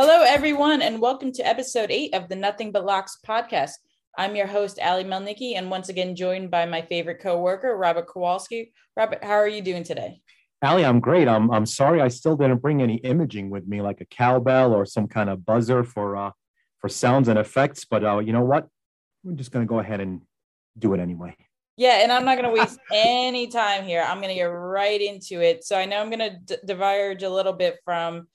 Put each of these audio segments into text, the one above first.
Hello, everyone, and welcome to episode eight of the Nothing But Locks podcast. I'm your host, Ally Mielnicki, and once again joined by my favorite coworker, Robert Kowalski. Robert, how are you doing today? Ali, I'm great. I'm I'm sorry I still didn't bring any imaging with me, like a cowbell or some kind of buzzer for uh for sounds and effects. But uh, you know what? We're just gonna go ahead and do it anyway. Yeah, and I'm not going to waste any time here. I'm going to get right into it. So I know I'm going to d- diverge a little bit from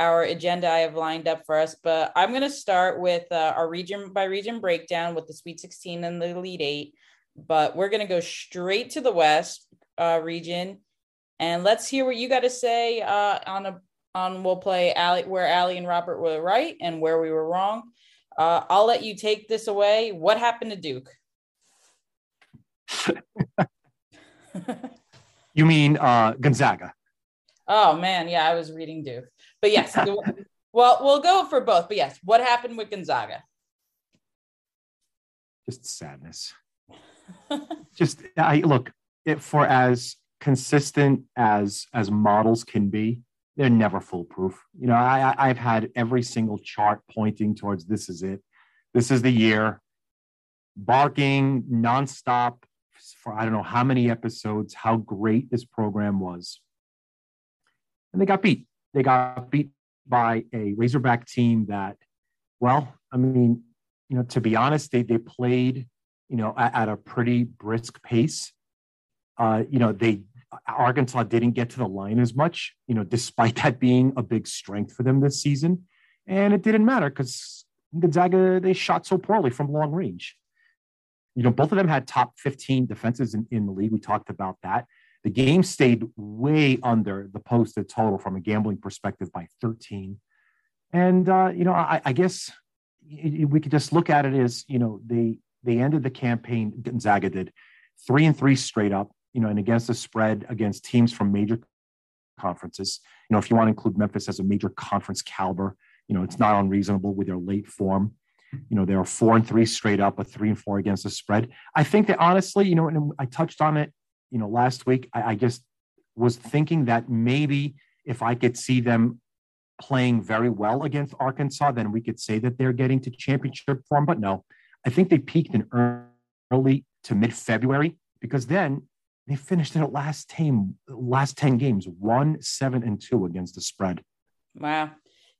our agenda I have lined up for us. But I'm going to start with uh, our region by region breakdown with the Sweet 16 and the Elite Eight. But we're going to go straight to the West uh, region, and let's hear what you got to say uh, on a on. We'll play Ally, where Ally and Robert were right and where we were wrong. Uh, I'll let you take this away. What happened to Duke? you mean uh, Gonzaga? Oh man, yeah, I was reading Duke. But yes, well, we'll go for both. But yes, what happened with Gonzaga? Just sadness. Just I look it for as consistent as as models can be. They're never foolproof. You know, I I've had every single chart pointing towards this is it. This is the year. Barking nonstop for I don't know how many episodes, how great this program was. And they got beat they got beat by a Razorback team that, well, I mean, you know, to be honest, they they played, you know, at, at a pretty brisk pace. Uh, you know, they Arkansas didn't get to the line as much, you know, despite that being a big strength for them this season. And it didn't matter because Gonzaga, they shot so poorly from long range. You know, both of them had top 15 defenses in, in the league. We talked about that. The game stayed way under the posted total from a gambling perspective by 13. And, uh, you know, I, I guess we could just look at it as, you know, they, they ended the campaign, Gonzaga did three and three straight up, you know, and against the spread against teams from major conferences. You know, if you want to include Memphis as a major conference caliber, you know, it's not unreasonable with their late form. You know, they are four and three straight up, a three and four against the spread. I think that honestly, you know, and I touched on it you know, last week, I, I just was thinking that maybe if I could see them playing very well against Arkansas, then we could say that they're getting to championship form. But no, I think they peaked in early to mid February because then they finished in the last team, last 10 games, one, seven, and two against the spread. Wow.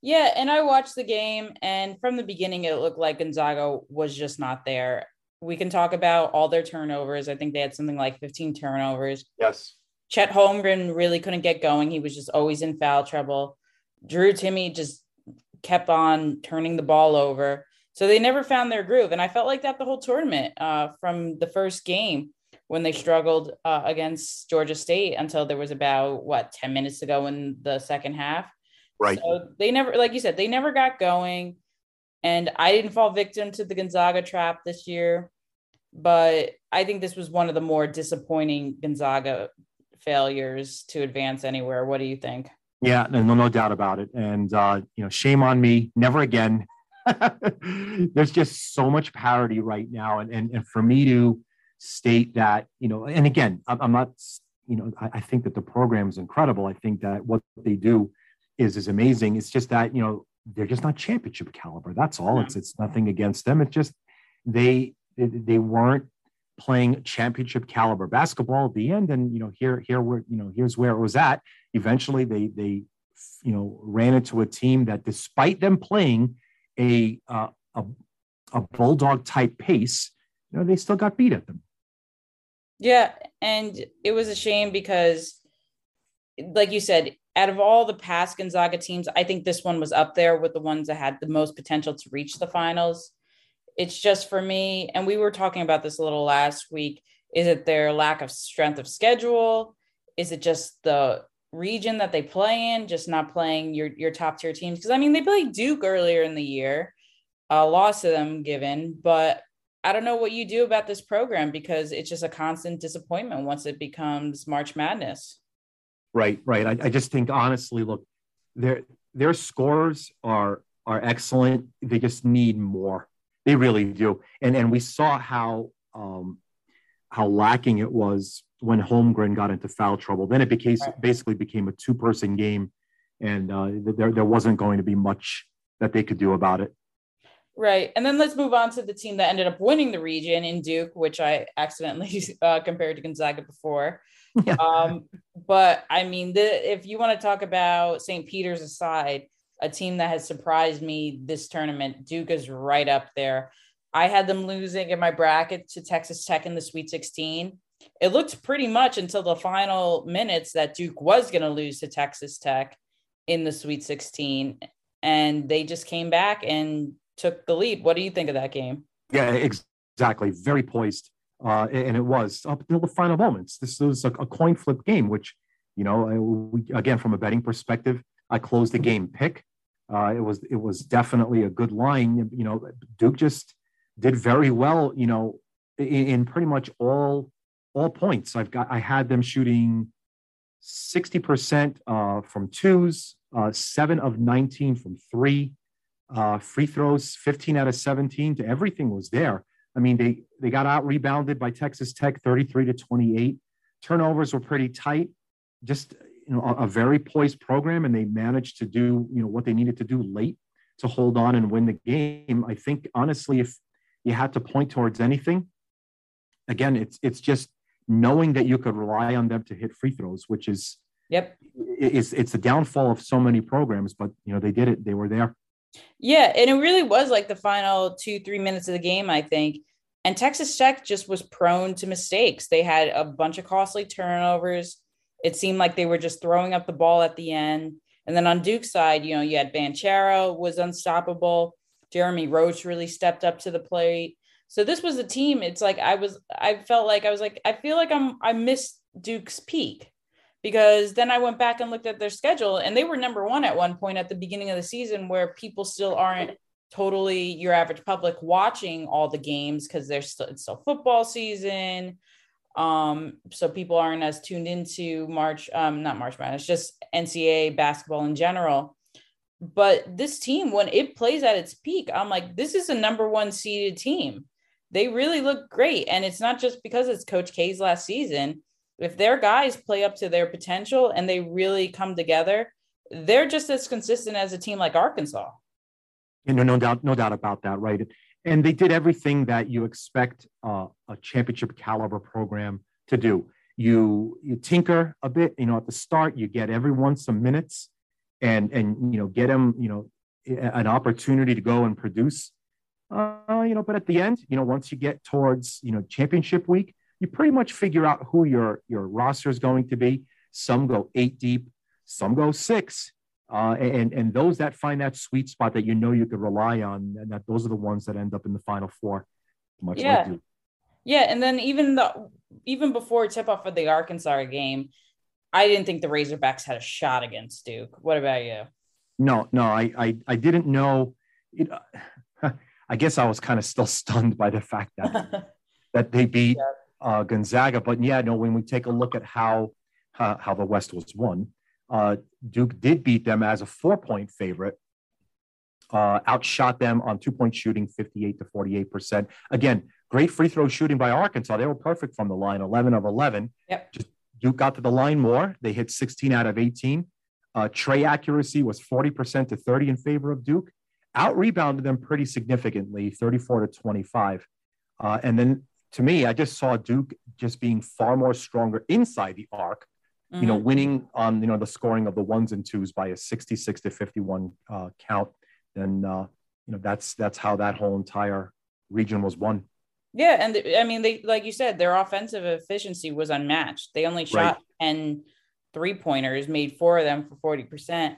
Yeah. And I watched the game, and from the beginning, it looked like Gonzaga was just not there we can talk about all their turnovers. I think they had something like 15 turnovers. Yes. Chet Holmgren really couldn't get going. He was just always in foul trouble. Drew Timme just kept on turning the ball over. So they never found their groove. And I felt like that the whole tournament uh, from the first game when they struggled uh, against Georgia State until there was about, what, 10 minutes to go in the second half. Right. So they never, like you said, they never got going. And I didn't fall victim to the Gonzaga trap this year, but I think this was one of the more disappointing Gonzaga failures to advance anywhere. What do you think? Yeah, no, no doubt about it. And uh, you know, shame on me. Never again. There's just so much parity right now, and and and for me to state that, you know, and again, I'm not, you know, I, I think that the program is incredible. I think that what they do is is amazing. It's just that you know they're just not championship caliber. That's all. It's it's nothing against them. It's just they they weren't playing championship caliber basketball at the end. And you know, here here where you know here's where it was at. Eventually, they they you know ran into a team that, despite them playing a uh, a, a bulldog type pace, you know, they still got beat at them. Yeah, and it was a shame because, like you said, out of all the past Gonzaga teams, I think this one was up there with the ones that had the most potential to reach the finals. It's just for me, and we were talking about this a little last week. Is it their lack of strength of schedule? Is it just the region that they play in, just not playing your your top tier teams? Because I mean, they played Duke earlier in the year, a loss to them given, but I don't know what you do about this program because it's just a constant disappointment once it becomes March Madness. Right, right. I, I just think honestly, look, their their scores are are excellent. They just need more. They really do. And and we saw how um, how lacking it was when Holmgren got into foul trouble. Then it became basically became a two person game, and uh, there there wasn't going to be much that they could do about it. Right. And then let's move on to the team that ended up winning the region in Duke, which I accidentally uh, compared to Gonzaga before. Yeah. Um, but I mean, the, if you want to talk about St. Peter's aside, a team that has surprised me this tournament, Duke is right up there. I had them losing in my bracket to Texas Tech in the Sweet 16. It looked pretty much until the final minutes that Duke was going to lose to Texas Tech in the Sweet 16. And they just came back and took the lead. What do you think of that game? Yeah, exactly. Very poised. Uh, and it was up until the final moments. This was a, a coin flip game, which, you know, we, again, from a betting perspective, I closed the game pick. Uh, it was it was definitely a good line. You know, Duke just did very well. You know, in, in pretty much all all points. I've got I had them shooting sixty percent uh, from twos, uh, seven of nineteen from three, uh, free throws, 15 out of 17 to everything was there. I mean, they, they got out rebounded by Texas Tech 33 to 28. Turnovers were pretty tight, just, you know, a, a very poised program. And they managed to do, you know, what they needed to do late to hold on and win the game. I think honestly, if you had to point towards anything, again, it's, it's just knowing that you could rely on them to hit free throws, which is, Yep. It's it's the downfall of so many programs, but you know they did it. They were there. Yeah, and it really was like the final two, three minutes of the game, I think. And Texas Tech just was prone to mistakes. They had a bunch of costly turnovers. It seemed like they were just throwing up the ball at the end. And then on Duke's side, you know, you had Banchero was unstoppable. Jeremy Roach really stepped up to the plate. So this was a team. It's like I was, I felt like I was like, I feel like I'm, I missed Duke's peak because then I went back and looked at their schedule and they were number one at one point at the beginning of the season where people still aren't totally your average public watching all the games because there's still it's still football season. Um, so people aren't as tuned into March, um, not March Madness, just NCAA basketball in general. But this team, when it plays at its peak, I'm like, this is a number one seeded team. They really look great. And it's not just because it's Coach K's last season if their guys play up to their potential and they really come together, they're just as consistent as a team like Arkansas. You know, no doubt, no doubt about that, right? And they did everything that you expect uh, a championship caliber program to do. You you tinker a bit, you know, at the start, you get everyone some minutes, and and you know get them, you know, an opportunity to go and produce. Uh, you know, but at the end, you know, once you get towards you know championship week, you pretty much figure out who your your roster is going to be. Some go eight deep, some go six, uh, and and those that find that sweet spot that you know you could rely on, and that those are the ones that end up in the final four. Much yeah. like Yeah, and then even the even before tip off of the Arkansas game, I didn't think the Razorbacks had a shot against Duke. What about you? No, no, I I, I didn't know. It, uh, I guess I was kind of still stunned by the fact that that they beat yeah uh, Gonzaga. But yeah, no, when we take a look at how uh, how the West was won, uh, Duke did beat them as a four point favorite. Uh, outshot them on two point shooting, 58 to 48 percent. Again, great free throw shooting by Arkansas. They were perfect from the line, 11 of 11. Yep. Just Duke got to the line more. They hit 16 out of 18. Uh, Trey accuracy was 40% to 30 in favor of Duke. Out rebounded them pretty significantly, 34 to 25. Uh, and then to me, I just saw Duke just being far more stronger inside the arc. Mm-hmm. You know, mm-hmm. winning on you know the scoring of the ones and twos by a sixty-six to fifty-one uh, count. Then uh, you know that's that's how that whole entire region was won. Yeah, and I mean, they like you said, their offensive efficiency was unmatched. They only shot right. 10 three pointers, made four of them for forty percent.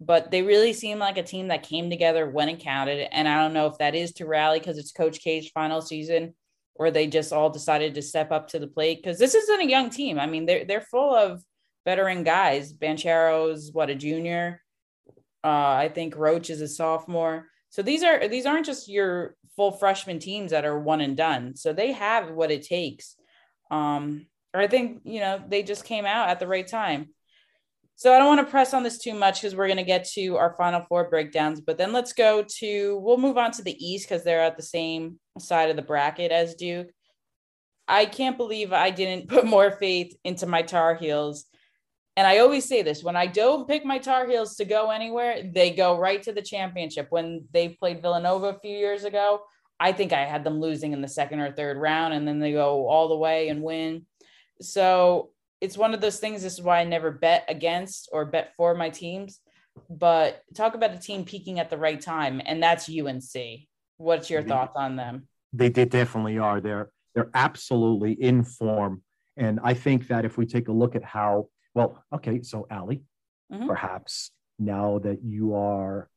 But they really seem like a team that came together when it counted. And I don't know if that is to rally because it's Coach K's final season or they just all decided to step up to the plate because this isn't a young team. I mean, they're they're full of veteran guys. Banchero's what a junior. Uh, I think Roach is a sophomore. So these are these aren't just your full freshman teams that are one and done. So they have what it takes. Um, or I think you know they just came out at the right time. So I don't want to press on this too much because we're going to get to our final four breakdowns. But then let's go to, we'll move on to the East because they're at the same side of the bracket as Duke. I can't believe I didn't put more faith into my Tar Heels. And I always say this when I don't pick my Tar Heels to go anywhere, they go right to the championship. When they played Villanova a few years ago, I think I had them losing in the second or third round, and then they go all the way and win. So it's one of those things. This is why I never bet against or bet for my teams. But talk about a team peaking at the right time, and that's UNC. What's your thoughts on them? They, they definitely are. They're they're absolutely in form, and I think that if we take a look at how well, okay, so Ally, mm-hmm. perhaps now that you are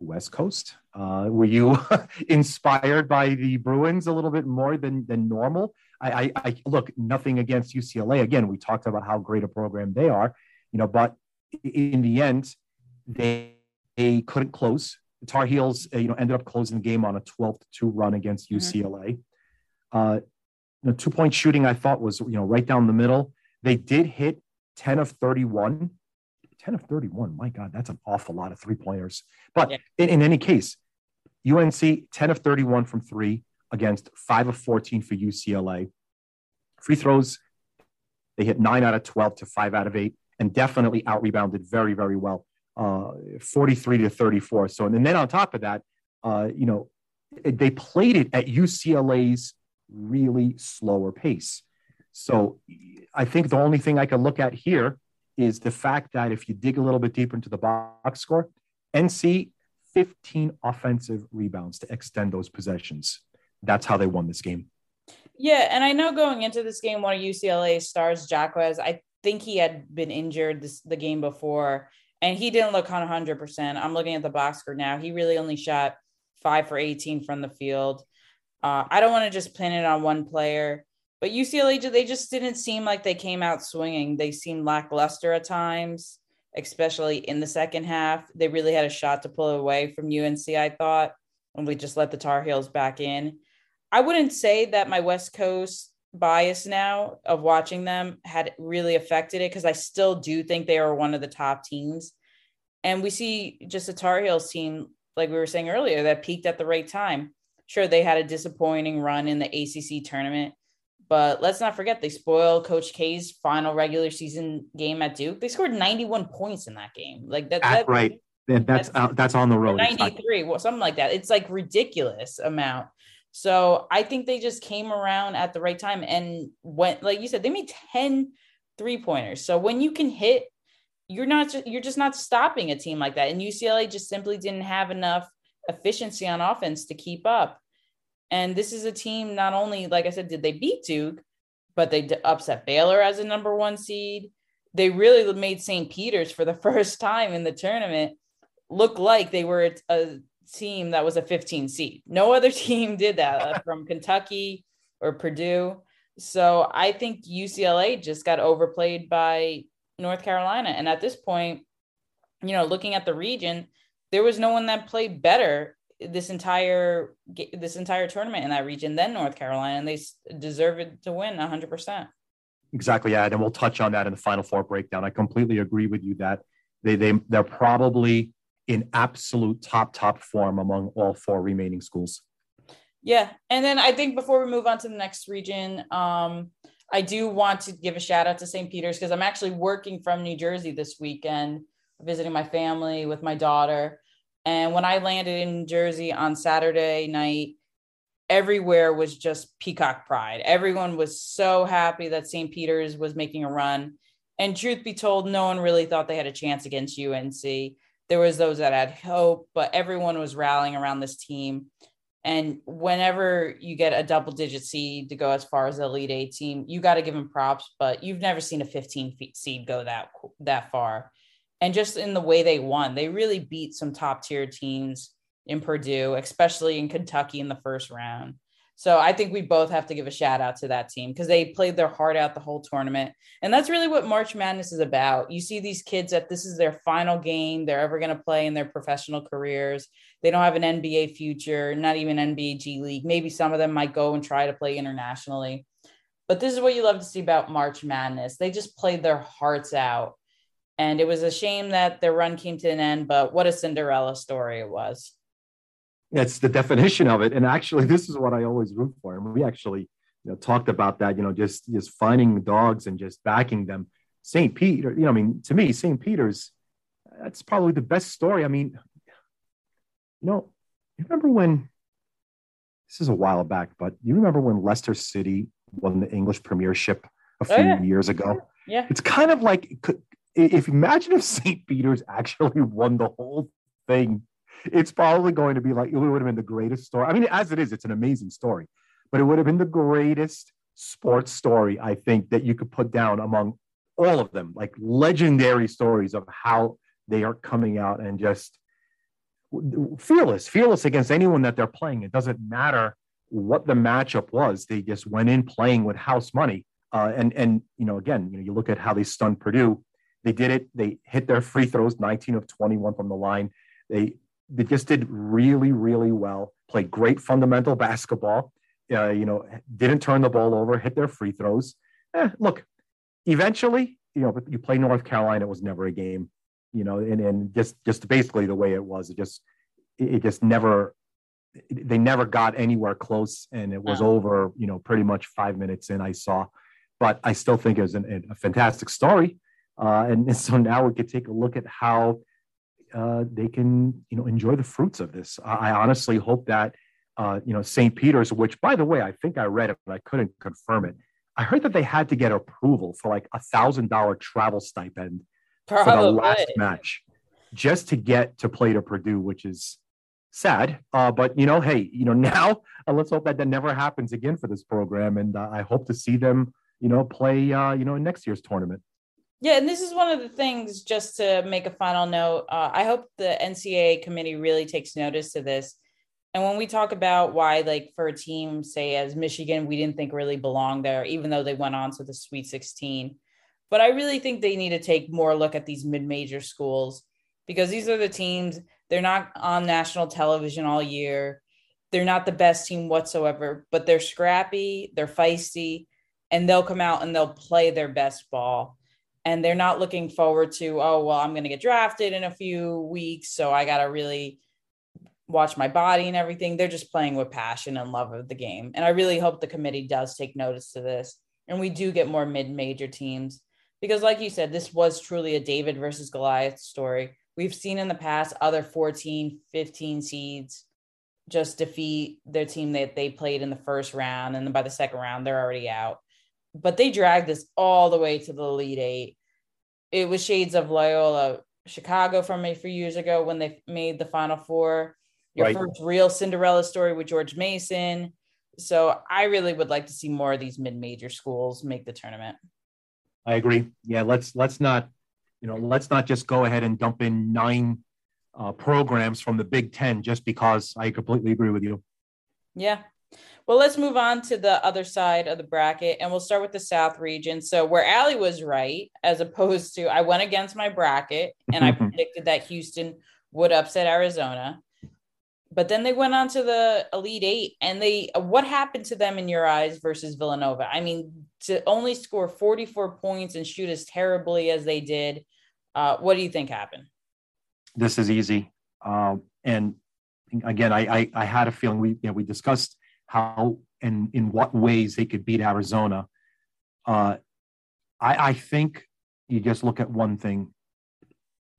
West Coast, uh, were you inspired by the Bruins a little bit more than than normal? I, I, I look nothing against UCLA. Again, we talked about how great a program they are, you know, but in the end, they, they couldn't close. The Tar Heels, uh, you know, ended up closing the game on a 12 to 2 run against UCLA. Mm-hmm. Uh, you know, two point shooting, I thought was, you know, right down the middle. They did hit 10 of 31. 10 of 31. My God, that's an awful lot of three pointers. But yeah. in, in any case, UNC 10 of 31 from three against five of 14 for UCLA. Free throws, they hit nine out of 12 to five out of eight, and definitely out rebounded very, very well, uh, 43 to 34. So, and then on top of that, uh, you know, they played it at UCLA's really slower pace. So, I think the only thing I can look at here is the fact that if you dig a little bit deeper into the box score, NC 15 offensive rebounds to extend those possessions that's how they won this game. Yeah, and I know going into this game, one of UCLA's stars, Jaquez, I think he had been injured this the game before, and he didn't look 100%. I'm looking at the box score now. He really only shot five for 18 from the field. Uh, I don't want to just pin it on one player, but UCLA, they just didn't seem like they came out swinging. They seemed lackluster at times, especially in the second half. They really had a shot to pull away from UNC, I thought, and we just let the Tar Heels back in. I wouldn't say that my West Coast bias now of watching them had really affected it because I still do think they are one of the top teams. And we see just a Tar Heels team, like we were saying earlier, that peaked at the right time. Sure, they had a disappointing run in the ACC tournament, but let's not forget they spoiled Coach K's final regular season game at Duke. They scored 91 points in that game. Like that, that's right. That's that's, uh, that's on the road. 93, well, something like that. It's like ridiculous amount. So I think they just came around at the right time and went, like you said, they made 10 three pointers. So when you can hit, you're not you're just not stopping a team like that. And UCLA just simply didn't have enough efficiency on offense to keep up. And this is a team, not only, like I said, did they beat Duke, but they upset Baylor as a number one seed. They really made St. Peter's for the first time in the tournament look like they were a, team that was a 15 seed. No other team did that uh, from Kentucky or Purdue. So I think UCLA just got overplayed by North Carolina. And at this point, you know, looking at the region, there was no one that played better this entire this entire tournament in that region than North Carolina, and they deserved to win 100. percent Exactly, yeah, and we'll touch on that in the Final Four breakdown. I completely agree with you that they they they're probably in absolute top top form among all four remaining schools. Yeah, and then I think before we move on to the next region, um, I do want to give a shout out to St. Peter's because I'm actually working from New Jersey this weekend, visiting my family with my daughter. And when I landed in Jersey on Saturday night, everywhere was just peacock pride. Everyone was so happy that St. Peter's was making a run. And truth be told, no one really thought they had a chance against UNC there was those that had hope, but everyone was rallying around this team. And whenever you get a double digit seed to go as far as the Elite Eight team, you got to give them props. But you've never seen a 15 seed go that that far. And just in the way they won, they really beat some top tier teams in Purdue, especially in Kentucky in the first round. So I think we both have to give a shout out to that team because they played their heart out the whole tournament. And that's really what March Madness is about. You see these kids that this is their final game they're ever going to play in their professional careers. They don't have an NBA future, not even NBA G League. Maybe some of them might go and try to play internationally. But this is what you love to see about March Madness. They just played their hearts out. And it was a shame that their run came to an end, but what a Cinderella story it was. That's the definition of it. And actually, this is what I always root for. And we actually you know, talked about that, you know, just just finding dogs and just backing them. St. Peter, you know, I mean, to me, St. Peter's, that's probably the best story. I mean, you know, you remember when this is a while back, but you remember when Leicester City won the English Premiership a oh, few oh, yeah. years ago? Yeah. It's kind of like if imagine if St. Peter's actually won the whole thing. It's probably going to be like it would have been the greatest story. I mean, as it is, it's an amazing story, but it would have been the greatest sports story I think that you could put down among all of them, like legendary stories of how they are coming out and just fearless, fearless against anyone that they're playing. It doesn't matter what the matchup was; they just went in playing with house money. Uh, and and you know, again, you know, you look at how they stunned Purdue. They did it. They hit their free throws, 19 of 21 from the line. They they just did really, really well. Played great fundamental basketball. Uh, you know, didn't turn the ball over. Hit their free throws. Eh, look, eventually, you know, you play North Carolina. It was never a game you know, and, and just just basically the way it was, it just it just never they never got anywhere close, and it was over, you know, pretty much five minutes in. I saw, but I still think it was an, a fantastic story, uh, and, so now we could take a look at how uh, they can, you know, enjoy the fruits of this. I, I honestly hope that. Uh, you know, St. Peter's, which by the way, I think I read it, but I couldn't confirm it. I heard that they had to get approval for like a thousand dollar travel stipend Probably. for the last match just to get to play to Purdue, which is sad. Uh, but you know, hey, you know, now uh, let's hope that that never happens again for this program, and uh, I hope to see them, you know, play, uh, you know, in next year's tournament. Yeah, and this is one of the things. Just to make a final note, uh, I hope the NCAA committee really takes notice to this. And when we talk about why, like for a team, say as Michigan, we didn't think really belonged there, even though they went on to the Sweet 16 but I really think they need to take more look at these mid-major schools because these are the teams they're not on national television all year. They're not the best team whatsoever, but they're scrappy, they're feisty, and they'll come out and they'll play their best ball. And they're not looking forward to, oh, well, I'm going to get drafted in a few weeks. So I got to really watch my body and everything. They're just playing with passion and love of the game. And I really hope the committee does take notice to this. And we do get more mid major teams because like you said this was truly a david versus goliath story we've seen in the past other 14 15 seeds just defeat their team that they played in the first round and then by the second round they're already out but they dragged this all the way to the elite eight it was shades of loyola chicago from a few years ago when they made the final four your right. first real cinderella story with george mason so i really would like to see more of these mid-major schools make the tournament I agree. Yeah, let's let's not, you know, let's not just go ahead and dump in nine uh, programs from the Big Ten just because. I completely agree with you. Yeah. Well, let's move on to the other side of the bracket, and we'll start with the South region. So, where Ally was right, as opposed to I went against my bracket, and I predicted that Houston would upset Arizona. But then they went on to the elite eight and they what happened to them in your eyes versus villanova? I mean to only score 44 points and shoot as terribly as they did uh, what do you think happened? This is easy. Um, and again I, I, I had a feeling we you know, we discussed how and in what ways they could beat arizona uh, I, I think you just look at one thing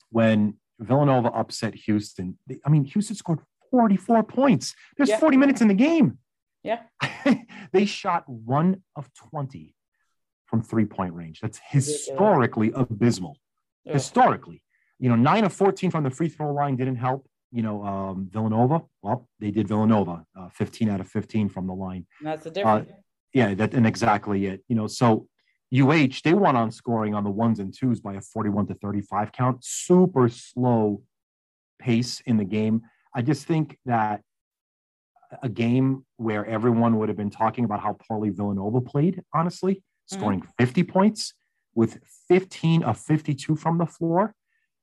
when villanova upset houston i mean houston scored 44 points. There's yeah. 40 minutes in the game. Yeah. they shot one of 20 from three point range. That's historically abysmal. Yeah. Historically, you know, nine of 14 from the free throw line didn't help. You know, um, Villanova, well, they did Villanova, uh, 15 out of 15 from the line. And that's the difference. Uh, yeah, that, and exactly it. You know, so UH, they won on scoring on the ones and twos by a 41 to 35 count. Super slow pace in the game. I just think that a game where everyone would have been talking about how poorly Villanova played, honestly, mm-hmm. scoring 50 points with 15 of 52 from the floor.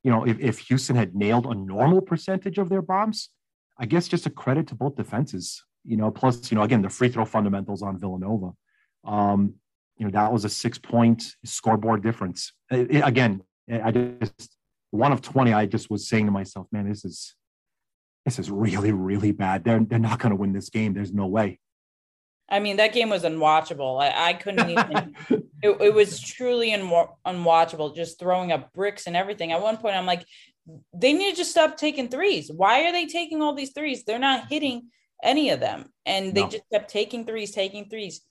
You know, if, if Houston had nailed a normal percentage of their bombs, I guess just a credit to both defenses. You know, plus, you know, again, the free throw fundamentals on Villanova. Um, you know, that was a six point scoreboard difference. It, it, again, I just, one of 20, I just was saying to myself, man, this is, this is really, really bad. They're, they're not going to win this game. There's no way. I mean, that game was unwatchable. I, I couldn't even. it, it, was truly un- unwatchable. Just throwing up bricks and everything. At one point, I'm like, they need to just stop taking threes. Why are they taking all these threes? They're not hitting any of them, and they no. just kept taking threes, taking threes.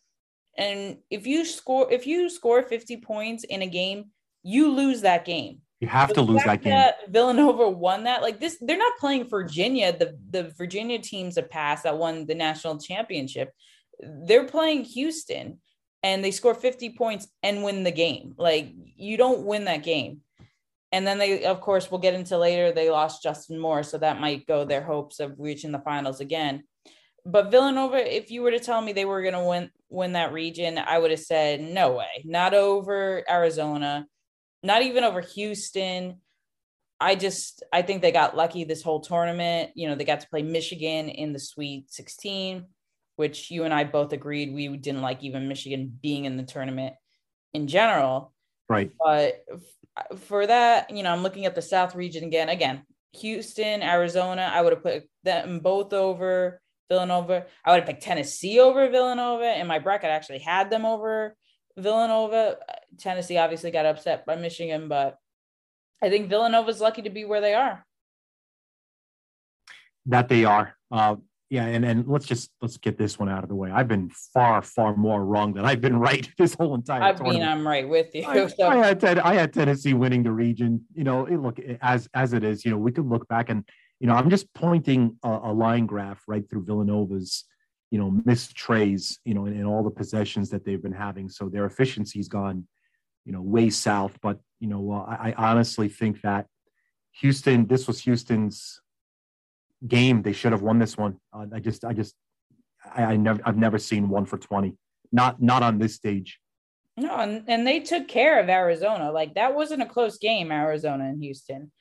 And if you score, if you score 50 points in a game, you lose that game. You have to lose that game. That Villanova won that. Like this, they're not playing Virginia, the the Virginia teams that passed that won the national championship. They're playing Houston, and they score 50 points and win the game. Like you don't win that game. And then they, of course, we'll get into later. They lost Justin Moore, so that might go their hopes of reaching the finals again. But Villanova, if you were to tell me they were going to win win that region, I would have said no way, not over Arizona not even over Houston. I just I think they got lucky this whole tournament. You know, they got to play Michigan in the Sweet 16, which you and I both agreed we didn't like even Michigan being in the tournament in general. Right. But for that, you know, I'm looking at the South region again. Again, Houston, Arizona, I would have put them both over Villanova. I would have picked Tennessee over Villanova. In my bracket, I actually had them over Villanova, Tennessee obviously got upset by Michigan, but I think Villanova's lucky to be where they are. That they are. Uh, yeah, and, and let's just let's get this one out of the way. I've been far, far more wrong than I've been right this whole entire. Time. I mean, I'm right with you. I, so. I, had I had Tennessee winning the region. You know, it, look as as it is. You know, we could look back and you know I'm just pointing a, a line graph right through Villanova's you know, missed treys, you know, in, in all the possessions that they've been having. So their efficiency's gone, you know, way south. But, you know, I, I honestly think that Houston, this was Houston's game. They should have won this one. Uh, I just, I just, I, I never, I've never seen one for 20, not, not on this stage. No, and, and they took care of Arizona. Like that wasn't a close game, Arizona and Houston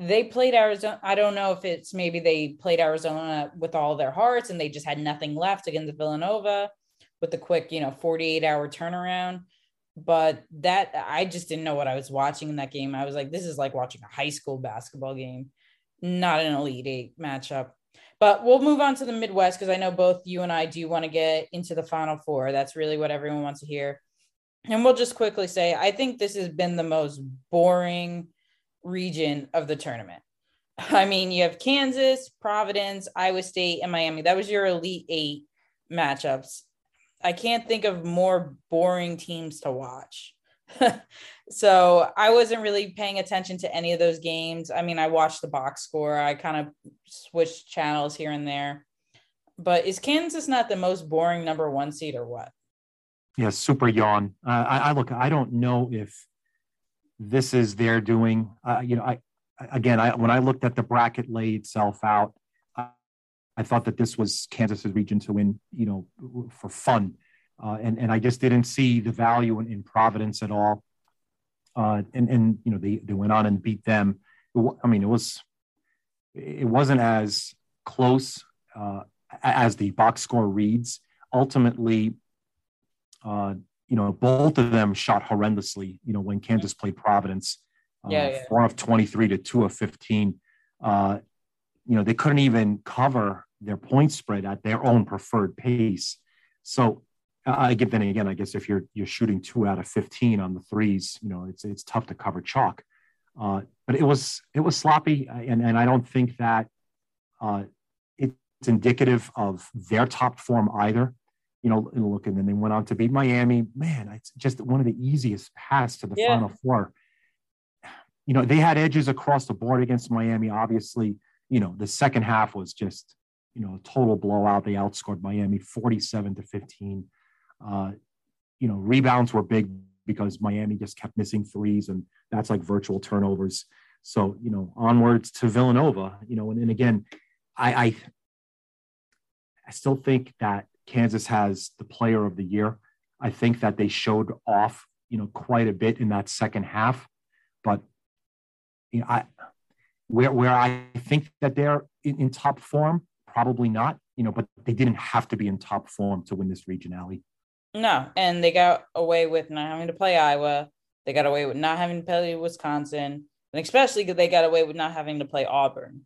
they played Arizona. I don't know if it's maybe they played Arizona with all their hearts and they just had nothing left against Villanova with the quick, you know, 48 hour turnaround. But that I just didn't know what I was watching in that game. I was like, this is like watching a high school basketball game, not an Elite Eight matchup. But we'll move on to the Midwest because I know both you and I do want to get into the Final Four. That's really what everyone wants to hear. And we'll just quickly say, I think this has been the most boring region of the tournament. I mean, you have Kansas, Providence, Iowa State, and Miami. That was your Elite Eight matchups. I can't think of more boring teams to watch. so I wasn't really paying attention to any of those games. I mean, I watched the box score, I kind of switched channels here and there. But is Kansas not the most boring number one seed or what? Yeah, super yawn. Uh, I, I look, I don't know if this is their doing. Uh, you know, I again, I when I looked at the bracket lay itself out, I, I thought that this was Kansas's region to win. You know, for fun, uh, and and I just didn't see the value in, in Providence at all. Uh, and and you know they they went on and beat them. I mean, it was it wasn't as close uh, as the box score reads. Ultimately, uh, you know, both of them shot horrendously, you know, when Kansas played Providence. Uh, yeah, yeah. Four of 23 to two of 15. Uh, you know, they couldn't even cover their point spread at their own preferred pace. So I get then again, I guess if you're you're shooting two out of 15 on the threes, you know, it's it's tough to cover chalk. Uh, but it was it was sloppy, and and I don't think that uh, it's indicative of their top form either you know, look, and then they went on to beat Miami. Man, it's just one of the easiest paths to the yeah. Final Four. You know, they had edges across the board against Miami. Obviously, you know, the second half was just, you know, a total blowout. They outscored Miami 47 to 15. Uh, you know, rebounds were big because Miami just kept missing threes, and that's like virtual turnovers. So, you know, onwards to Villanova, you know, and, and again, I, I I still think that Kansas has the player of the year. I think that they showed off, you know, quite a bit in that second half. But you know, I where where I think that they're in, in top form, probably not, you know, but they didn't have to be in top form to win this regionality. No, and they got away with not having to play Iowa. They got away with not having to play Wisconsin, and especially because they got away with not having to play Auburn.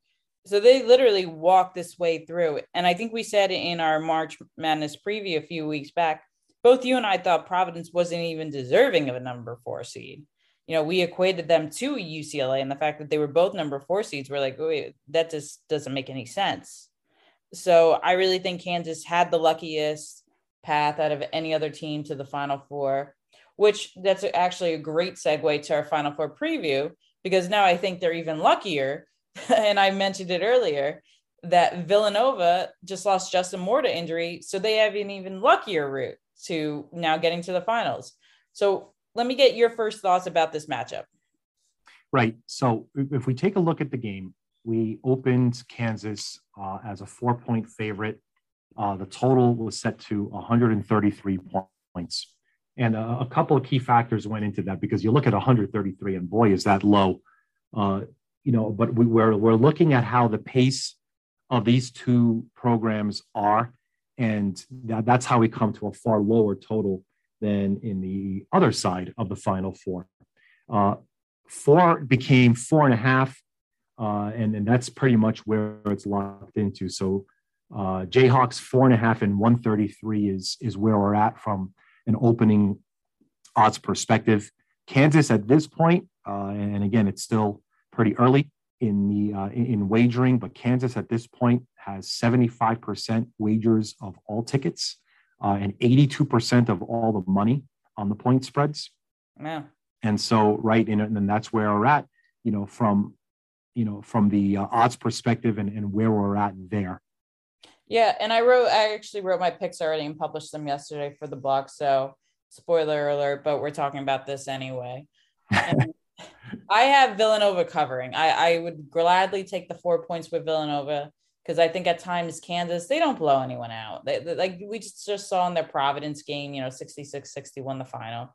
So they literally walked this way through. And I think we said in our March Madness preview a few weeks back, both you and I thought Providence wasn't even deserving of a number four seed. You know, we equated them to UCLA and the fact that they were both number four seeds, we're like, wait, that just doesn't make any sense. So I really think Kansas had the luckiest path out of any other team to the final four, which that's actually a great segue to our final four preview because now I think they're even luckier. and I mentioned it earlier that Villanova just lost Justin Moore to injury. So they have an even luckier route to now getting to the finals. So let me get your first thoughts about this matchup. Right. So if we take a look at the game, we opened Kansas uh, as a four point favorite. Uh, the total was set to 133 points. And a, a, couple of key factors went into that because you look at 133 and boy, is that low. Uh, you know, but we, we're, we're looking at how the pace of these two programs are and that, that's how we come to a far lower total than in the other side of the final four. Uh, four became four and a half, uh, and, and that's pretty much where it's locked into. So uh, Jayhawks four and a half and 133 is, is where we're at from an opening odds perspective. Kansas at this point, uh, and again, it's still pretty early in the uh, in wagering, but Kansas at this point has 75% wagers of all tickets uh, and 82% of all the money on the point spreads. Yeah. And so, right, and, and that's where we're at, you know, from, you know, from the uh, odds perspective and, and where we're at there. Yeah. And I wrote, I actually wrote my picks already and published them yesterday for the blog. So, spoiler alert, but we're talking about this anyway. I have Villanova covering. I, I would gladly take the four points with Villanova because I think at times Kansas, they don't blow anyone out. They, they, like we just, just saw in their Providence game, you know, 66 61 the final.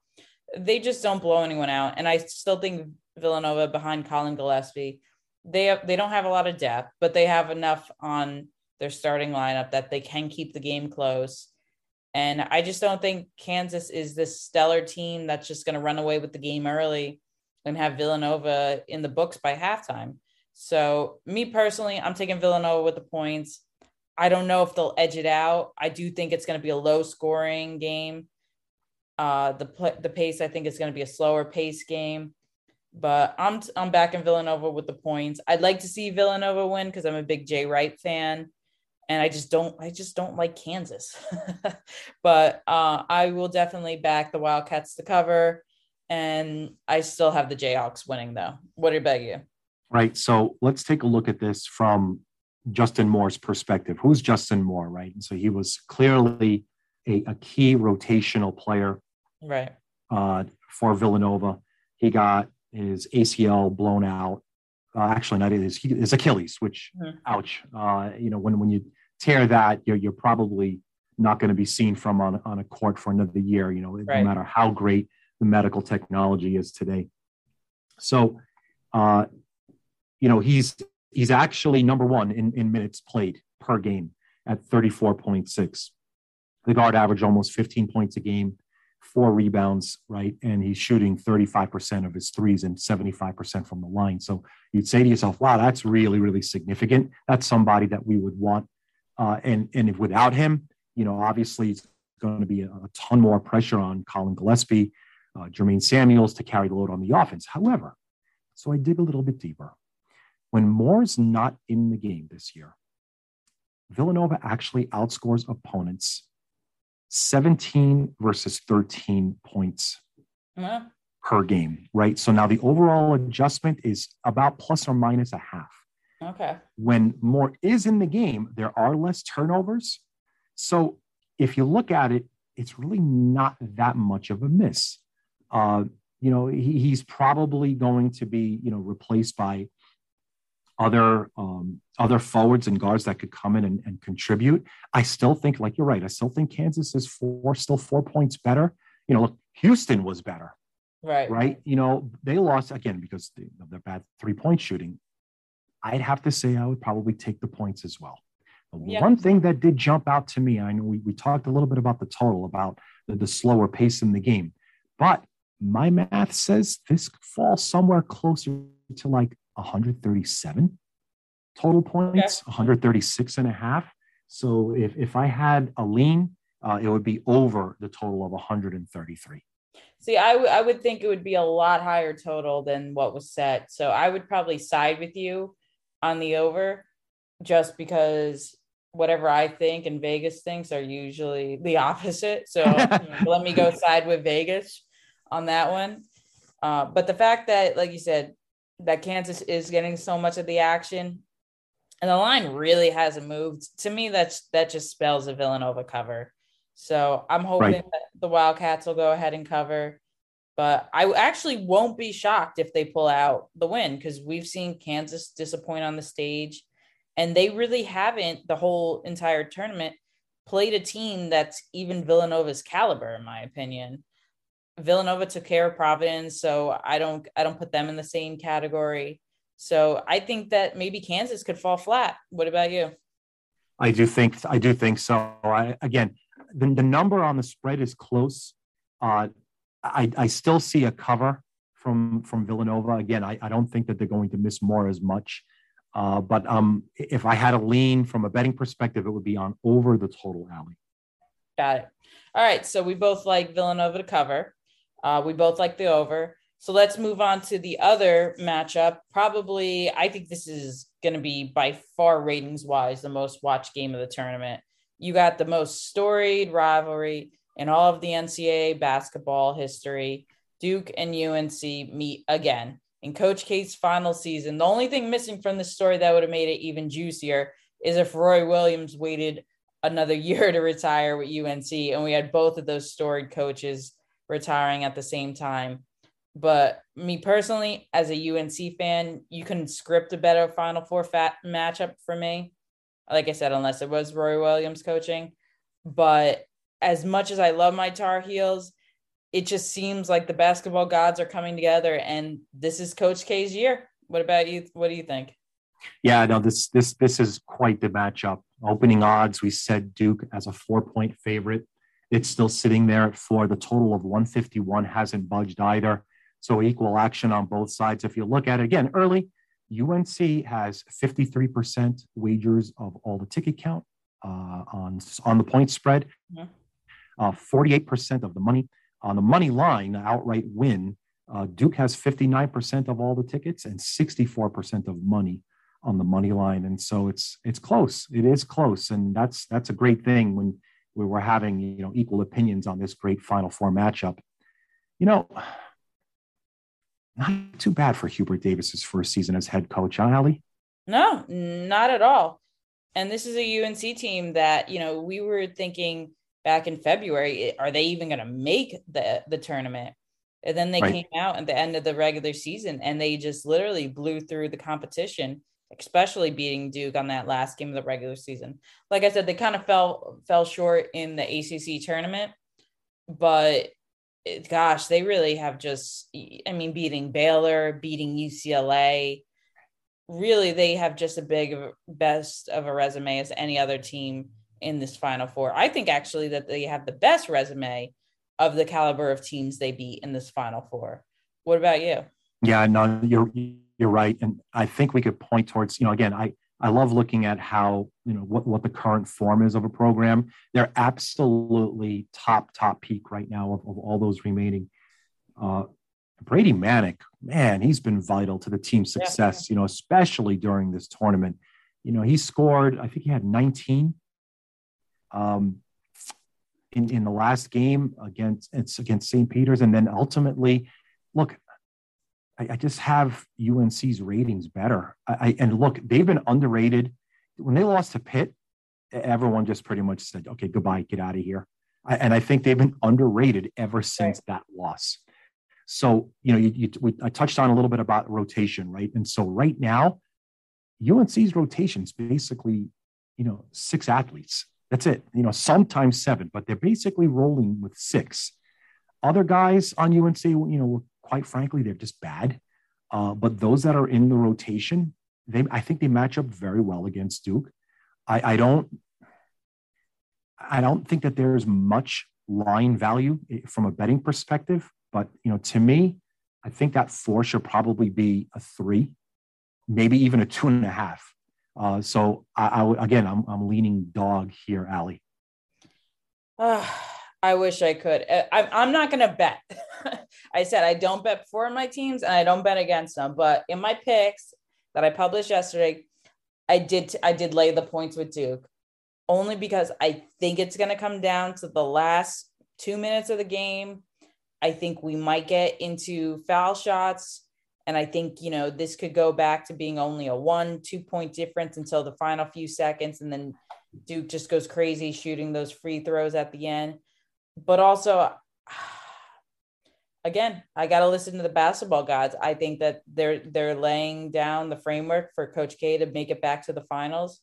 They just don't blow anyone out. And I still think Villanova behind Collin Gillespie, they have, they don't have a lot of depth, but they have enough on their starting lineup that they can keep the game close. And I just don't think Kansas is this stellar team that's just going to run away with the game early and have Villanova in the books by halftime. So, me personally, I'm taking Villanova with the points. I don't know if they'll edge it out. I do think it's going to be a low scoring game. Uh, the the pace I think is going to be a slower pace game, but I'm I'm back in Villanova with the points. I'd like to see Villanova win because I'm a big Jay Wright fan, and I just don't I just don't like Kansas. but uh, I will definitely back the Wildcats to cover, and I still have the Jayhawks winning though. What about you? Beg you? Right? So let's take a look at this from Justin Moore's perspective. Who's Justin Moore, right? And so he was clearly a, a key rotational player, right, uh, for Villanova. He got his ACL blown out. Uh, actually, not his, his Achilles, which, mm-hmm. ouch. Uh, you know, when when you tear that, you're you're probably not going to be seen from on on a court for another year. You know, right. no matter how great the medical technology is today. So, uh, you know, he's he's actually number one in, in minutes played per game at 34.6. The guard averaged almost 15 points a game, four rebounds, right? And he's shooting 35% of his threes and 75% from the line. So you'd say to yourself, wow, that's really, really significant. That's somebody that we would want. Uh, and, and if without him, you know, obviously it's going to be a, a ton more pressure on Collin Gillespie, uh, Jermaine Samuels to carry the load on the offense. However, so I dig a little bit deeper. When Moore's not in the game this year, Villanova actually outscores opponents 17 versus 13 points uh-huh. per game, right? So now the overall adjustment is about plus or minus a half. Okay. When Moore is in the game, there are less turnovers. So if you look at it, it's really not that much of a miss. Uh, you know, he, he's probably going to be, you know, replaced by other um, other forwards and guards that could come in and, and, contribute. I still think, like you're right, I still think Kansas is four, still four points better. You know, look, Houston was better. Right. Right. You know, they lost again because of their bad three point shooting. I'd have to say I would probably take the points as well. The One thing that did jump out to me, I know we, we talked a little bit about the total, about the, the slower pace in the game, but my math says this falls somewhere closer to like 137. total points, okay. 136 and a half. So if, if I had a lean, uh, it would be over the total of 133. See, I, w- I would think it would be a lot higher total than what was set. So I would probably side with you on the over just because whatever I think and Vegas thinks are usually the opposite. So let me go side with Vegas on that one. Uh, but the fact that, like you said, that Kansas is getting so much of the action and the line really hasn't moved. To me, that's that just spells a Villanova cover. So I'm hoping right. that the Wildcats will go ahead and cover. But I actually won't be shocked if they pull out the win because we've seen Kansas disappoint on the stage and they really haven't the whole entire tournament played a team that's even Villanova's caliber, in my opinion. Villanova took care of Providence, so I don't I don't put them in the same category. So I think that maybe Kansas could fall flat. What about you? I do think I do think so. I, again, the, the number on the spread is close. Uh, I, I still see a cover from from Villanova. Again, I, I don't think that they're going to miss more as much. Uh, but um, if I had a lean from a betting perspective, it would be on over the total Ally. Got it. All right. So we both like Villanova to cover. Uh, we both like the over. So let's move on to the other matchup. Probably, I think this is going to be by far ratings wise the most watched game of the tournament. You got the most storied rivalry in all of the NCAA basketball history. Duke and UNC meet again in Coach K's final season. The only thing missing from the story that would have made it even juicier is if Roy Williams waited another year to retire with UNC, and we had both of those storied coaches retiring at the same time. But me personally, as a UNC fan, you can script a better Final Four fat matchup for me. Like I said, unless it was Roy Williams coaching. But as much as I love my Tar Heels, it just seems like the basketball gods are coming together and this is coach k's year. What about you? What do you think? Yeah no this this this is quite the matchup. Opening odds we said duke as a four point favorite. It's still sitting there at four. The total of 151 hasn't budged either. So equal action on both sides. If you look at it again early unc has 53% wagers of all the ticket count uh, on on the point spread. Mm-hmm. Uh, 48% of the money on the money line, outright win, uh, Duke has 59% of all the tickets and 64% of money on the money line. And so it's it's close. It is close. And that's that's a great thing when we were having you know equal opinions on this great final four matchup. You know, not too bad for Hubert Davis's first season as head coach, huh, Ally? No, not at all. And this is a UNC team that, you know, we were thinking back in February. Are they even going to make the the tournament? And then they right. came out at the end of the regular season and they just literally blew through the competition, especially beating Duke on that last game of the regular season. Like I said, they kind of fell fell short in the ACC tournament, but it, gosh, they really have just I mean beating Baylor, beating UCLA. Really, they have just a big best of a resume as any other team in this Final Four. I think actually that they have the best resume of the caliber of teams they beat in this Final Four. What about you? Yeah, no, you're you're right, and I think we could point towards you know again I I love looking at how you know what what the current form is of a program. They're absolutely top top peak right now of, of all those remaining. Uh, Brady Manek, man, he's been vital to the team's success. Yeah. You know, especially during this tournament. You know, he scored. I think he had 19 um, in in the last game against it's against St. Peter's, and then ultimately, look, I, I just have UNC's ratings better. I, I, and look, they've been underrated when they lost to Pitt. Everyone just pretty much said, "Okay, goodbye, get out of here." I, and I think they've been underrated ever since that loss. So you know, you, you, we, I touched on a little bit about rotation, right? And so right now, UNC's rotation is basically, you know, six athletes that's it. You know, sometimes seven, but they're basically rolling with six. Other guys on UNC, you know, quite frankly, they're just bad. Uh, but those that are in the rotation, they I think they match up very well against Duke. I, I don't I don't think that there's much line value eh, from a betting perspective, but you know, to me, I think that four should probably be a three, maybe even a two and a half. Uh, so I, I again, I'm I'm leaning dog here, Ally. Uh, I wish I could. Uh, I, I'm not going to bet. I said I don't bet for my teams and I don't bet against them. But in my picks that I published yesterday, I did I did lay the points with Duke, only because I think it's going to come down to the last two minutes of the game. I think we might get into foul shots. And I think, you know, this could go back to being only a one, two point difference until the final few seconds. And then Duke just goes crazy shooting those free throws at the end. But also, again, I got to listen to the basketball gods. I think that they're they're laying down the framework for Coach K to make it back to the finals.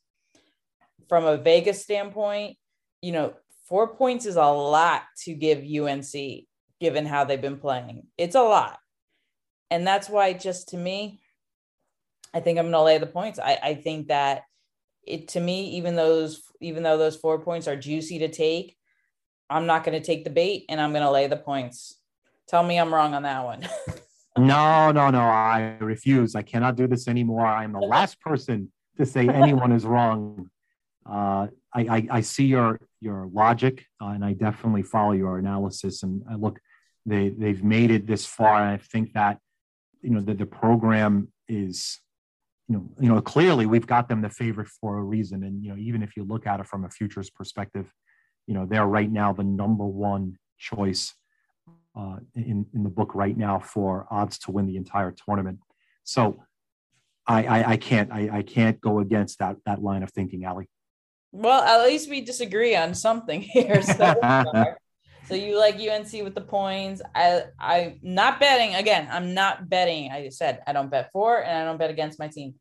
From a Vegas standpoint, you know, four points is a lot to give UNC given how they've been playing. It's a lot. And that's why just to me, I think I'm gonna lay the points. I, I think that it to me, even those even though those four points are juicy to take, I'm not gonna take the bait and I'm gonna lay the points. Tell me I'm wrong on that one. no, no, no. I refuse. I cannot do this anymore. I'm the last person to say anyone is wrong. Uh, I, I, I, see your your logic, uh, and I definitely follow your analysis. And I look, they they've made it this far, and I think that you know that the program is you know you know clearly we've got them the favorite for a reason. And you know even if you look at it from a futures perspective, you know they're right now the number one choice uh, in in the book right now for odds to win the entire tournament. So I I, I can't I, I can't go against that that line of thinking, Ally. Well, at least we disagree on something here. So, so you like UNC with the points. I I'm not betting again. I'm not betting. I said I don't bet for and I don't bet against my team.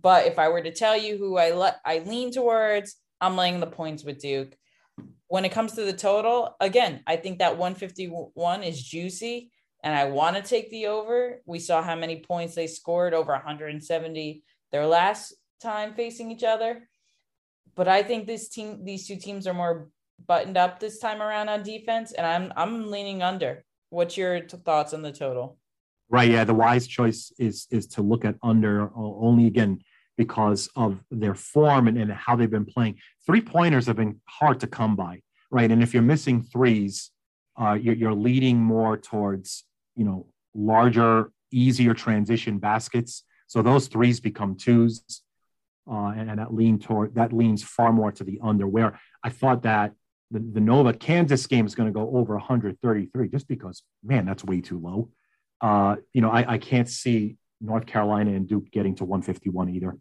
But if I were to tell you who I let I lean towards, I'm laying the points with Duke. When it comes to the total, again, I think that 151 is juicy and I want to take the over. We saw how many points they scored over 170 their last time facing each other but I think this team, these two teams are more buttoned up this time around on defense, and I'm I'm leaning under. What's your t- thoughts on the total? Right. Yeah. The wise choice is is to look at under only again because of their form and, and how they've been playing. Three pointers have been hard to come by, right? And if you're missing threes, uh, you're, you're leading more towards you know larger, easier transition baskets. So those threes become twos uh, and, and, that lean toward that leans far more to the under. Where I thought that the, the Nova Kansas game is going to go over 133, just because man, that's way too low. Uh, you know, I, I can't see North Carolina and Duke getting to 151 either.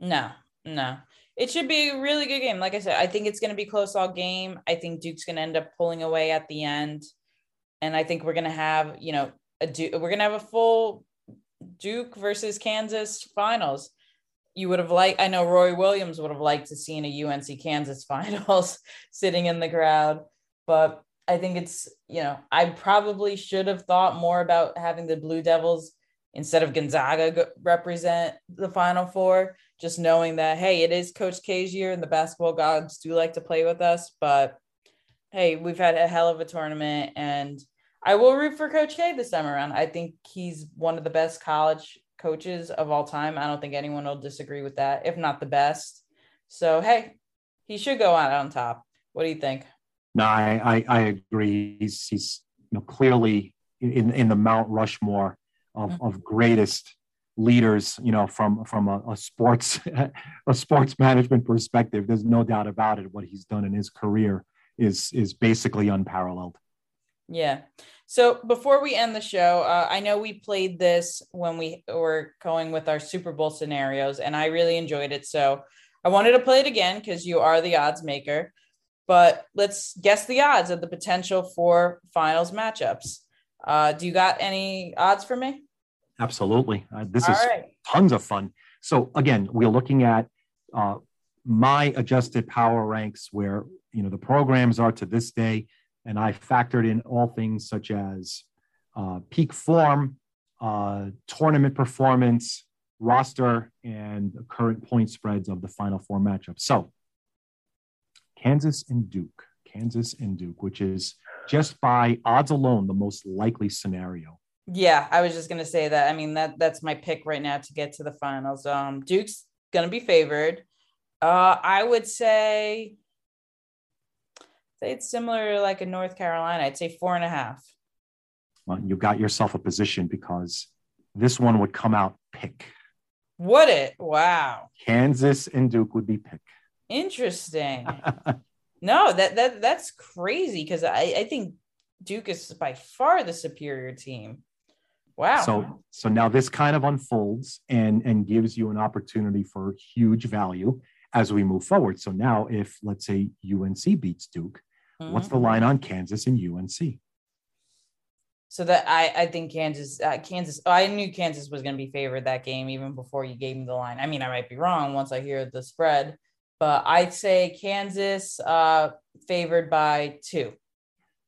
No, no. It should be a really good game. Like I said, I think it's going to be close all game. I think Duke's going to end up pulling away at the end, and I think we're going to have you know a Duke, we're going to have a full Duke versus Kansas finals you would have liked i know roy williams would have liked to seen a unc kansas finals sitting in the crowd but i think it's you know i probably should have thought more about having the blue devils instead of gonzaga represent the final four just knowing that hey it is coach k's year and the basketball gods do like to play with us but hey we've had a hell of a tournament and i will root for coach k this time around. I think he's one of the best college coaches of all time. I don't think anyone will disagree with that, if not the best. So, hey, he should go out on top. What do you think? No, I, I, I agree. He's, he's you know, clearly in, in the Mount Rushmore of, mm-hmm. of greatest leaders, you know, from, from a, a sports, a sports management perspective. There's no doubt about it. What he's done in his career is, is basically unparalleled. Yeah. So before we end the show, uh, I know we played this when we were going with our Super Bowl scenarios, and I really enjoyed it. So I wanted to play it again because you are the odds maker. But let's guess the odds of the potential for finals matchups. Uh, do you got any odds for me? Absolutely. Uh, this All is right. tons of fun. So again, we're looking at uh, my adjusted power ranks where you know the programs are to this day and I factored in all things such as uh, peak form, uh, tournament performance, roster, and current point spreads of the final four matchups. So, Kansas and Duke, Kansas and Duke, which is just by odds alone the most likely scenario. Yeah, I was just gonna say that. I mean that that's my pick right now to get to the finals. Um, Duke's going to be favored. Uh, I would say it's similar like in North Carolina. I'd say four and a half. Well, you got yourself a position because this one would come out pick. Would it? Wow. Kansas and Duke would be pick. Interesting. no, that that that's crazy because I, I think Duke is by far the superior team. Wow. So so now this kind of unfolds and and gives you an opportunity for huge value as we move forward. So now if let's say UNC beats Duke, mm-hmm. what's the mm-hmm. line on Kansas and UNC? So that I I think Kansas uh, Kansas oh, I knew Kansas was going to be favored that game even before you gave me the line. I mean I might be wrong once I hear the spread, but I'd say Kansas uh, favored by two.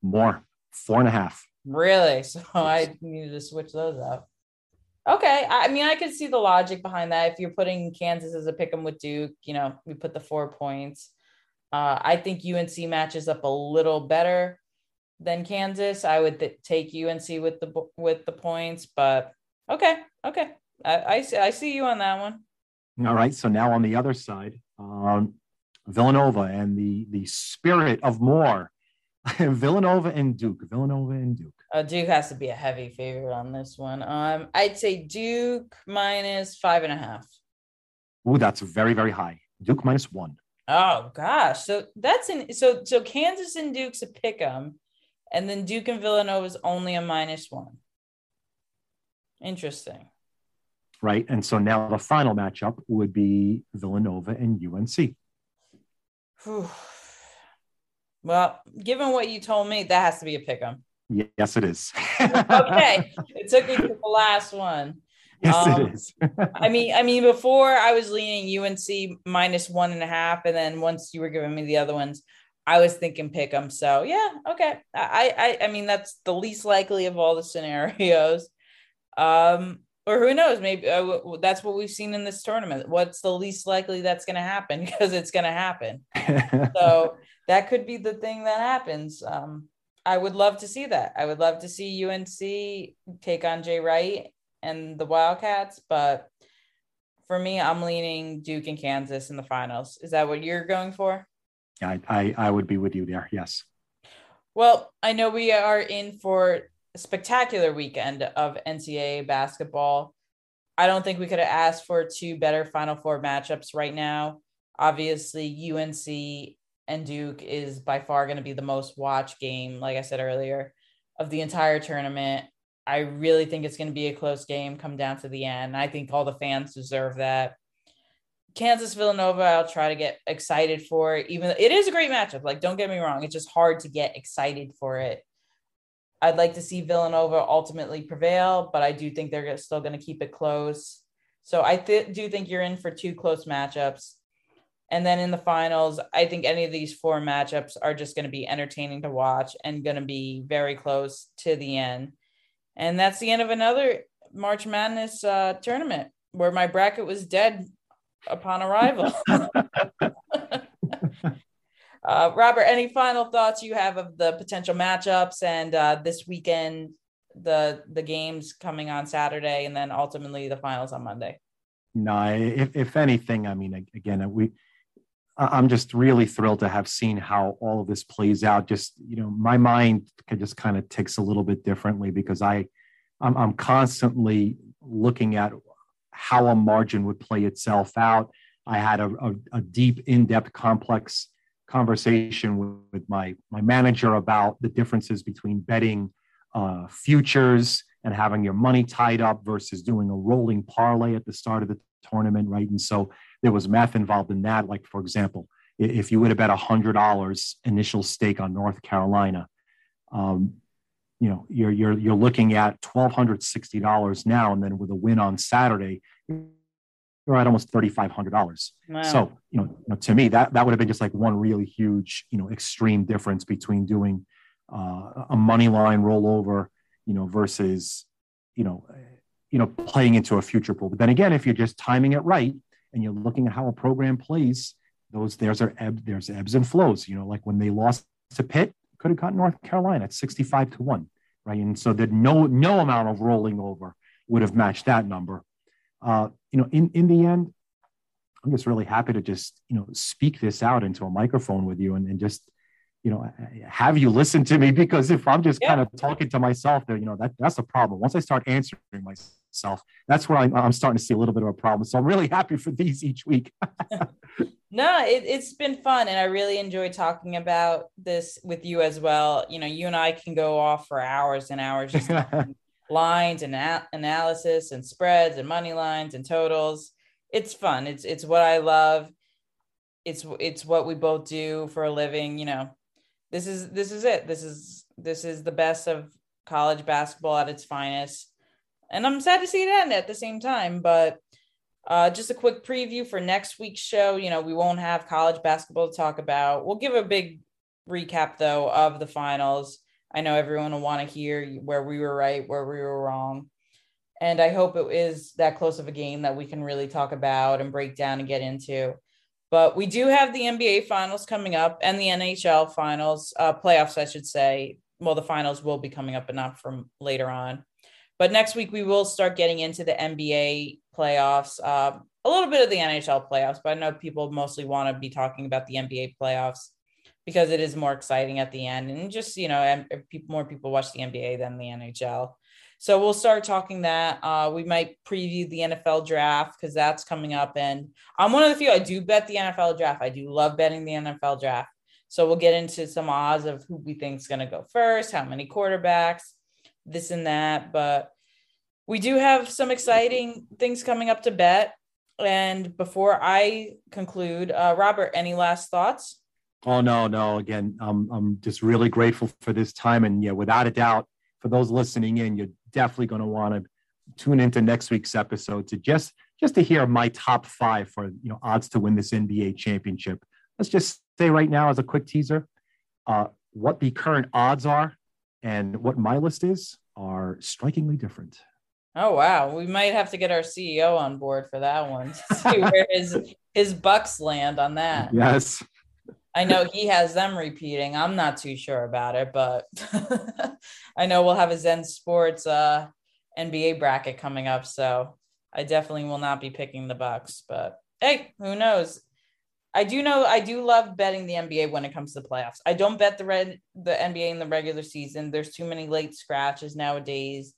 More four and a half. Really? So yes. I needed to switch those up. Okay. I mean, I could see the logic behind that. If you're putting Kansas as a pick 'em with Duke, you know, we put the four points. Uh, I think UNC matches up a little better than Kansas. I would th- take UNC with the with the points, but okay, okay. I, I see, I see you on that one. All right. So now on the other side, um, Villanova and the the spirit of more Villanova and Duke. Villanova and Duke. Uh, Duke has to be a heavy favorite on this one. Um, I'd say Duke minus five and a half. Oh, that's very very high. Duke minus one. Oh gosh, so that's in so so Kansas and Duke's a pick 'em, and then Duke and Villanova is only a minus one. Interesting. Right, and so now the final matchup would be Villanova and UNC. Whew. Well, given what you told me, that has to be a pick 'em. Yes, it is. okay. It took me to the last one. Yes, um, it is. I mean, I mean, before I was leaning UNC minus one and a half, and then once you were giving me the other ones, I was thinking pick them. So yeah, okay. I, I, I mean, that's the least likely of all the scenarios. Um, or who knows? Maybe uh, that's what we've seen in this tournament. What's the least likely that's going to happen? Because it's going to happen. so that could be the thing that happens. Um, I would love to see that. I would love to see UNC take on Jay Wright and the Wildcats, but for me, I'm leaning Duke and Kansas in the finals. Is that what you're going for? I, I, I would be with you there. Yes. Well, I know we are in for a spectacular weekend of NCAA basketball. I don't think we could have asked for two better Final Four matchups right now. Obviously, UNC and Duke is by far going to be the most watched game, like I said earlier, of the entire tournament. I really think it's going to be a close game, come down to the end. I think all the fans deserve that. Kansas Villanova, I'll try to get excited for it. Even it is a great matchup. Like, don't get me wrong, it's just hard to get excited for it. I'd like to see Villanova ultimately prevail, but I do think they're still going to keep it close. So I th- do think you're in for two close matchups. And then in the finals, I think any of these four matchups are just going to be entertaining to watch and going to be very close to the end. And that's the end of another March Madness uh, tournament where my bracket was dead upon arrival. uh, Robert, any final thoughts you have of the potential matchups and uh, this weekend, the the games coming on Saturday, and then ultimately the finals on Monday? No, if, if anything, I mean, again, we I'm just really thrilled to have seen how all of this plays out. Just you know, my mind just kind of ticks a little bit differently because I, I'm, I'm constantly looking at how a margin would play itself out. I had a, a, a deep, in-depth, complex conversation with, with, my my manager about the differences between betting uh, futures and having your money tied up versus doing a rolling parlay at the start of the tournament, right? And so there was math involved in that. Like, for example, if you would have bet $100 initial stake on North Carolina, um, you know, you're, you're, you're looking at $1,260 now. And then with a win on Saturday, you're at almost $3,500. Wow. So, you know, you know, to me, that, that would have been just like one really huge, you know, extreme difference between doing uh, a money line rollover, you know, versus, you know, you know, playing into a future pool. But then again, if you're just timing it right, and you're looking at how a program plays, those there's are ebbs, there's ebbs and flows. You know, like when they lost to Pitt, could have gotten North Carolina at 65 to one, right? And so that no no amount of rolling over would have matched that number. Uh, you know, in in the end, I'm just really happy to just, you know, speak this out into a microphone with you and, and just, you know, have you listen to me because if I'm just yeah. kind of talking to myself there, you know, that that's a problem. Once I start answering myself, that's where I'm, I'm starting to see a little bit of a problem. So I'm really happy for these each week. no, it, it's been fun. And I really enjoy talking about this with you as well. You know, you and I can go off for hours and hours just lines and a- analysis and spreads and money lines and totals. It's fun. It's, it's what I love. It's, it's what we both do for a living, you know, this is this is it. This is this is the best of college basketball at its finest. And I'm sad to see it end at the same time, but uh, just a quick preview for next week's show. You know, we won't have college basketball to talk about. We'll give a big recap though of the finals. I know everyone will want to hear where we were right, where we were wrong. And I hope it is that close of a game that we can really talk about and break down and get into. But we do have the NBA finals coming up and the NHL finals, uh, playoffs, I should say. Well, the finals will be coming up, but not from later on. But next week, we will start getting into the NBA playoffs, uh, a little bit of the NHL playoffs, but I know people mostly want to be talking about the NBA playoffs because it is more exciting at the end. And just, you know, more people watch the NBA than the NHL. So we'll start talking that. Uh, we might preview the NFL draft because that's coming up. And I'm one of the few I do bet the NFL draft. I do love betting the NFL draft. So we'll get into some odds of who we think is going to go first, how many quarterbacks, this and that. But we do have some exciting things coming up to bet. And before I conclude, uh, Robert, any last thoughts? Oh no, no. Again, I'm I'm just really grateful for this time, and yeah, without a doubt, for those listening in, you're definitely going to want to tune into next week's episode to just just to hear my top five for you know odds to win this NBA championship. Let's just say right now as a quick teaser, uh, what the current odds are and what my list is are strikingly different. Oh wow, we might have to get our CEO on board for that one. To see where his his bucks land on that. Yes. I know he has them repeating. I'm not too sure about it, but I know we'll have a Zen Sports uh, NBA bracket coming up, so I definitely will not be picking the Bucks. But hey, who knows? I do know I do love betting the NBA when it comes to the playoffs. I don't bet the red the NBA in the regular season. There's too many late scratches nowadays.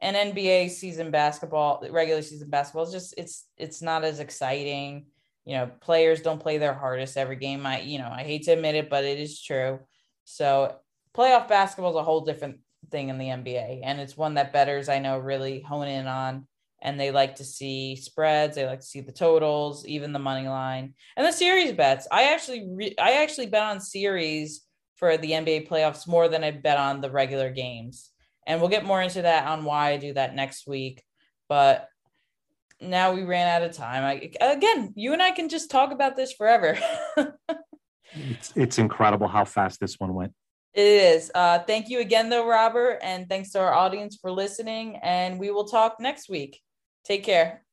And NBA season basketball, regular season basketball is just it's it's not as exciting you know, players don't play their hardest every game. I, you know, I hate to admit it, but it is true. So playoff basketball is a whole different thing in the NBA. And it's one that betters, I know, really hone in on. And they like to see spreads. They like to see the totals, even the money line, and the series bets. I actually, re- I actually bet on series for the NBA playoffs more than I bet on the regular games. And we'll get more into that on why I do that next week. But now we ran out of time. I, again, you and I can just talk about this forever. it's it's incredible how fast this one went. It is. Uh, thank you again, though, Robert, and thanks to our audience for listening. And we will talk next week. Take care.